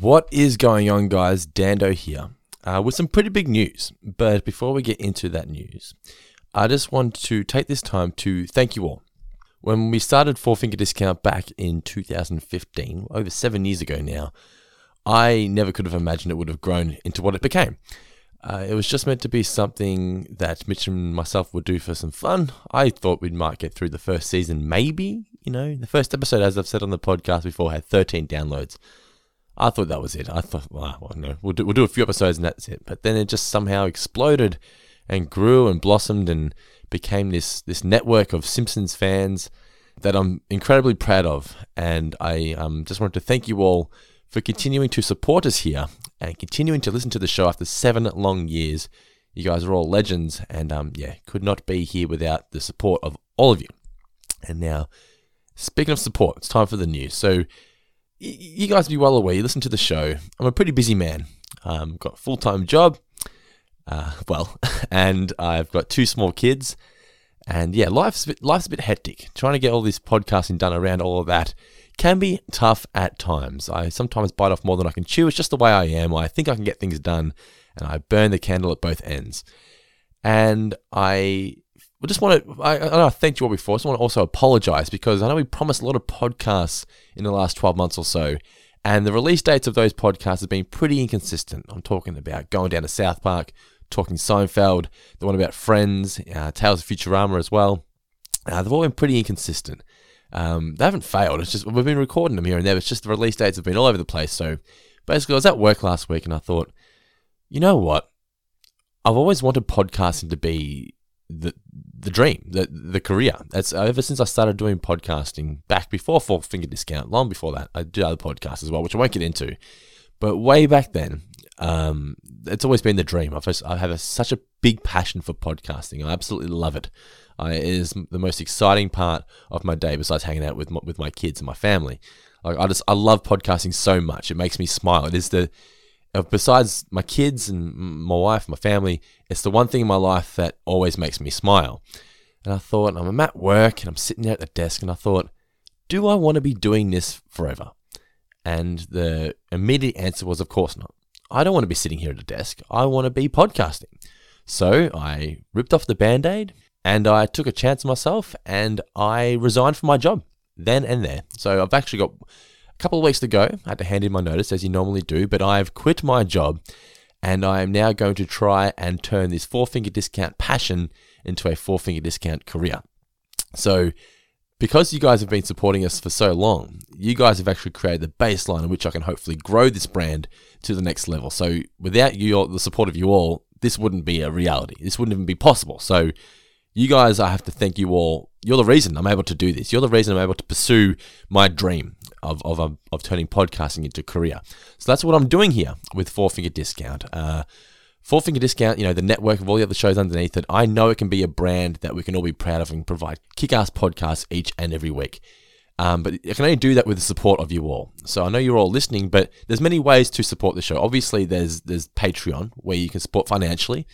What is going on, guys? Dando here uh, with some pretty big news. But before we get into that news, I just want to take this time to thank you all. When we started Four Finger Discount back in 2015, over seven years ago now, I never could have imagined it would have grown into what it became. Uh, it was just meant to be something that Mitch and myself would do for some fun. I thought we might get through the first season, maybe. You know, the first episode, as I've said on the podcast before, had 13 downloads. I thought that was it. I thought, well, well no, we'll do, we'll do a few episodes and that's it. But then it just somehow exploded and grew and blossomed and became this this network of Simpsons fans that I'm incredibly proud of. And I um, just wanted to thank you all for continuing to support us here and continuing to listen to the show after seven long years. You guys are all legends, and um, yeah, could not be here without the support of all of you. And now, speaking of support, it's time for the news. So you guys be well aware. You listen to the show. I'm a pretty busy man. Um, got a full time job. Uh, well, and I've got two small kids. And yeah, life's a bit, life's a bit hectic. Trying to get all this podcasting done around all of that can be tough at times. I sometimes bite off more than I can chew. It's just the way I am. I think I can get things done, and I burn the candle at both ends. And I I just want to, I, I know I thanked you all before. I just want to also apologize because I know we promised a lot of podcasts in the last 12 months or so, and the release dates of those podcasts have been pretty inconsistent. I'm talking about going down to South Park, talking Seinfeld, the one about Friends, uh, Tales of Futurama as well. Uh, they've all been pretty inconsistent. Um, they haven't failed. It's just we've been recording them here and there. It's just the release dates have been all over the place. So basically, I was at work last week and I thought, you know what? I've always wanted podcasting to be the the dream, the the career. That's ever since I started doing podcasting back before Four Finger Discount, long before that. I did other podcasts as well, which I won't get into. But way back then, um, it's always been the dream. I've just, I have a, such a big passion for podcasting. I absolutely love it. I, it is the most exciting part of my day besides hanging out with my, with my kids and my family. Like I just I love podcasting so much. It makes me smile. It is the Uh, besides my kids and my wife, my family, it's the one thing in my life that always makes me smile. And I thought, I'm at work and I'm sitting there at the desk, and I thought, do I want to be doing this forever? And the immediate answer was, of course not. I don't want to be sitting here at a desk. I want to be podcasting. So I ripped off the band aid and I took a chance myself and I resigned from my job then and there. So I've actually got couple of weeks ago. I had to hand in my notice as you normally do, but I've quit my job and I am now going to try and turn this four finger discount passion into a four finger discount career. So, because you guys have been supporting us for so long, you guys have actually created the baseline in which I can hopefully grow this brand to the next level. So, without you, the support of you all, this wouldn't be a reality. This wouldn't even be possible. So, you guys, I have to thank you all. You're the reason I'm able to do this. You're the reason I'm able to pursue my dream of, of, of, of turning podcasting into a career. So that's what I'm doing here with Four Finger Discount. Uh, Four Finger Discount, you know, the network of all the other shows underneath it, I know it can be a brand that we can all be proud of and provide kick ass podcasts each and every week. Um, but I can only do that with the support of you all. So I know you're all listening, but there's many ways to support the show. Obviously, there's there's Patreon where you can support financially.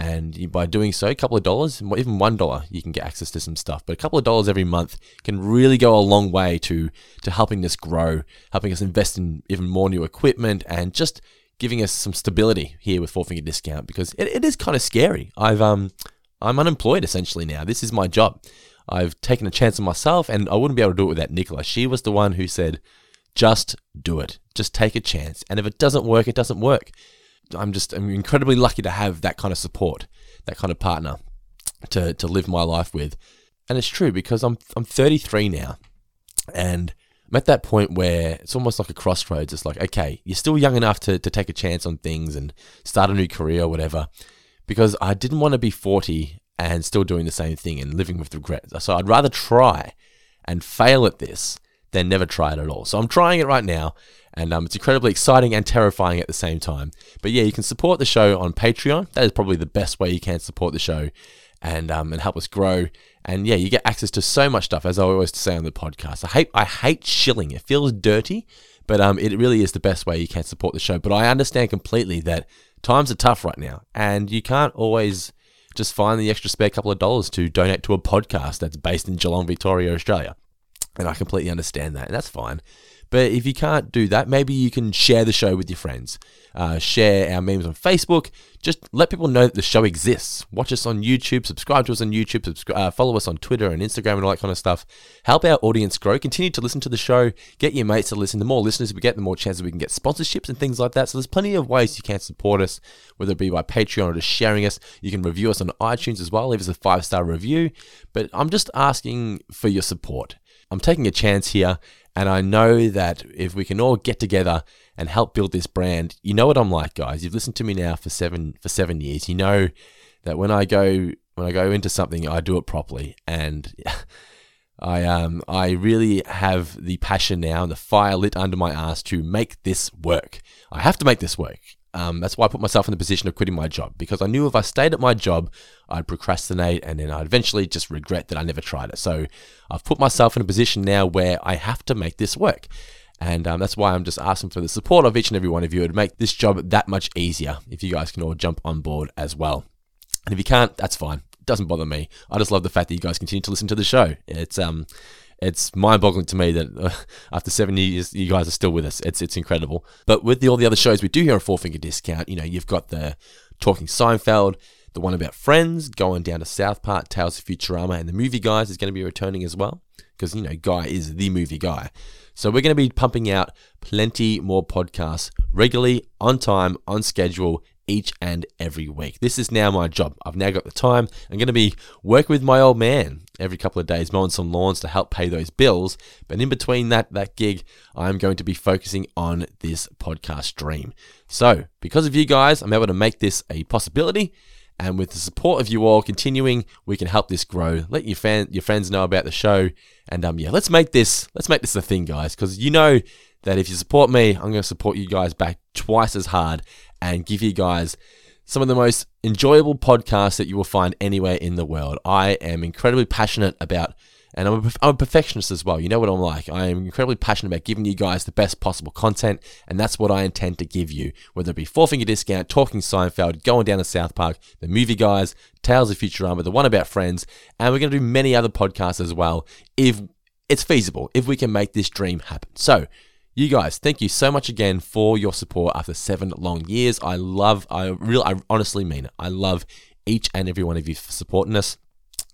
And by doing so, a couple of dollars, even one dollar, you can get access to some stuff. But a couple of dollars every month can really go a long way to to helping us grow, helping us invest in even more new equipment, and just giving us some stability here with Four Finger Discount because it, it is kind of scary. I've um I'm unemployed essentially now. This is my job. I've taken a chance on myself, and I wouldn't be able to do it without Nicola. She was the one who said, "Just do it. Just take a chance. And if it doesn't work, it doesn't work." I'm just I'm incredibly lucky to have that kind of support, that kind of partner to to live my life with. And it's true because I'm I'm 33 now, and I'm at that point where it's almost like a crossroads. It's like, okay, you're still young enough to, to take a chance on things and start a new career or whatever. Because I didn't want to be 40 and still doing the same thing and living with regret. So I'd rather try and fail at this than never try it at all. So I'm trying it right now and um, it's incredibly exciting and terrifying at the same time. But yeah, you can support the show on Patreon. That is probably the best way you can support the show and um, and help us grow. And yeah, you get access to so much stuff, as I always say on the podcast. I hate I hate shilling. It feels dirty, but um, it really is the best way you can support the show. But I understand completely that times are tough right now, and you can't always just find the extra spare couple of dollars to donate to a podcast that's based in Geelong, Victoria, Australia. And I completely understand that, and that's fine. But if you can't do that, maybe you can share the show with your friends. Uh, share our memes on Facebook. Just let people know that the show exists. Watch us on YouTube, subscribe to us on YouTube, subscribe, uh, follow us on Twitter and Instagram and all that kind of stuff. Help our audience grow. Continue to listen to the show. Get your mates to listen. The more listeners we get, the more chances we can get sponsorships and things like that. So there's plenty of ways you can support us, whether it be by Patreon or just sharing us. You can review us on iTunes as well. Leave us a five star review. But I'm just asking for your support. I'm taking a chance here, and I know that if we can all get together and help build this brand, you know what I'm like, guys. You've listened to me now for seven for seven years. You know that when I go when I go into something, I do it properly, and I um I really have the passion now and the fire lit under my ass to make this work. I have to make this work. Um, that's why I put myself in the position of quitting my job because I knew if I stayed at my job, I'd procrastinate and then I'd eventually just regret that I never tried it. So I've put myself in a position now where I have to make this work. And um, that's why I'm just asking for the support of each and every one of you to make this job that much easier if you guys can all jump on board as well. And if you can't, that's fine. It doesn't bother me. I just love the fact that you guys continue to listen to the show. It's um, it's mind-boggling to me that uh, after seven years, you guys are still with us. It's it's incredible. But with the, all the other shows we do here on Four Finger Discount, you know, you've got the Talking Seinfeld, the one about Friends, going down to South Park, Tales of Futurama, and the Movie Guys is going to be returning as well because you know Guy is the movie guy. So we're going to be pumping out plenty more podcasts regularly, on time, on schedule, each and every week. This is now my job. I've now got the time. I'm going to be working with my old man every couple of days, mowing some lawns to help pay those bills. But in between that that gig, I'm going to be focusing on this podcast dream. So because of you guys, I'm able to make this a possibility. And with the support of you all continuing, we can help this grow. Let your fan, your friends know about the show, and um, yeah, let's make this let's make this a thing, guys. Because you know that if you support me, I'm going to support you guys back twice as hard and give you guys some of the most enjoyable podcasts that you will find anywhere in the world. I am incredibly passionate about, and I'm a, I'm a perfectionist as well. You know what I'm like. I am incredibly passionate about giving you guys the best possible content, and that's what I intend to give you. Whether it be Four Finger Discount, Talking Seinfeld, Going Down to South Park, The Movie Guys, Tales of Futurama, The One About Friends, and we're going to do many other podcasts as well if it's feasible, if we can make this dream happen. So, you guys, thank you so much again for your support after seven long years. I love, I really, I honestly mean it. I love each and every one of you for supporting us.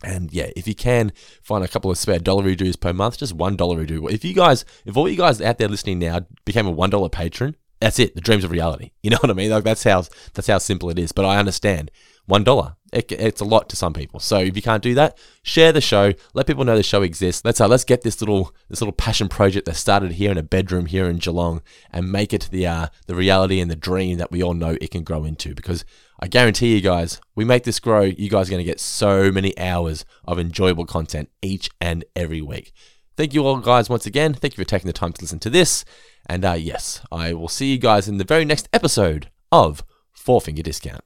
And yeah, if you can find a couple of spare dollarydoos per month, just one dollarydoo. If you guys, if all you guys out there listening now became a one dollar patron, that's it. The dreams of reality. You know what I mean? Like that's how that's how simple it is. But I understand one dollar. It, it's a lot to some people. So if you can't do that, share the show. Let people know the show exists. Let's uh, let's get this little this little passion project that started here in a bedroom here in Geelong and make it the uh, the reality and the dream that we all know it can grow into. Because I guarantee you guys, we make this grow. You guys are going to get so many hours of enjoyable content each and every week. Thank you all guys once again. Thank you for taking the time to listen to this. And uh, yes, I will see you guys in the very next episode of Four Finger Discount.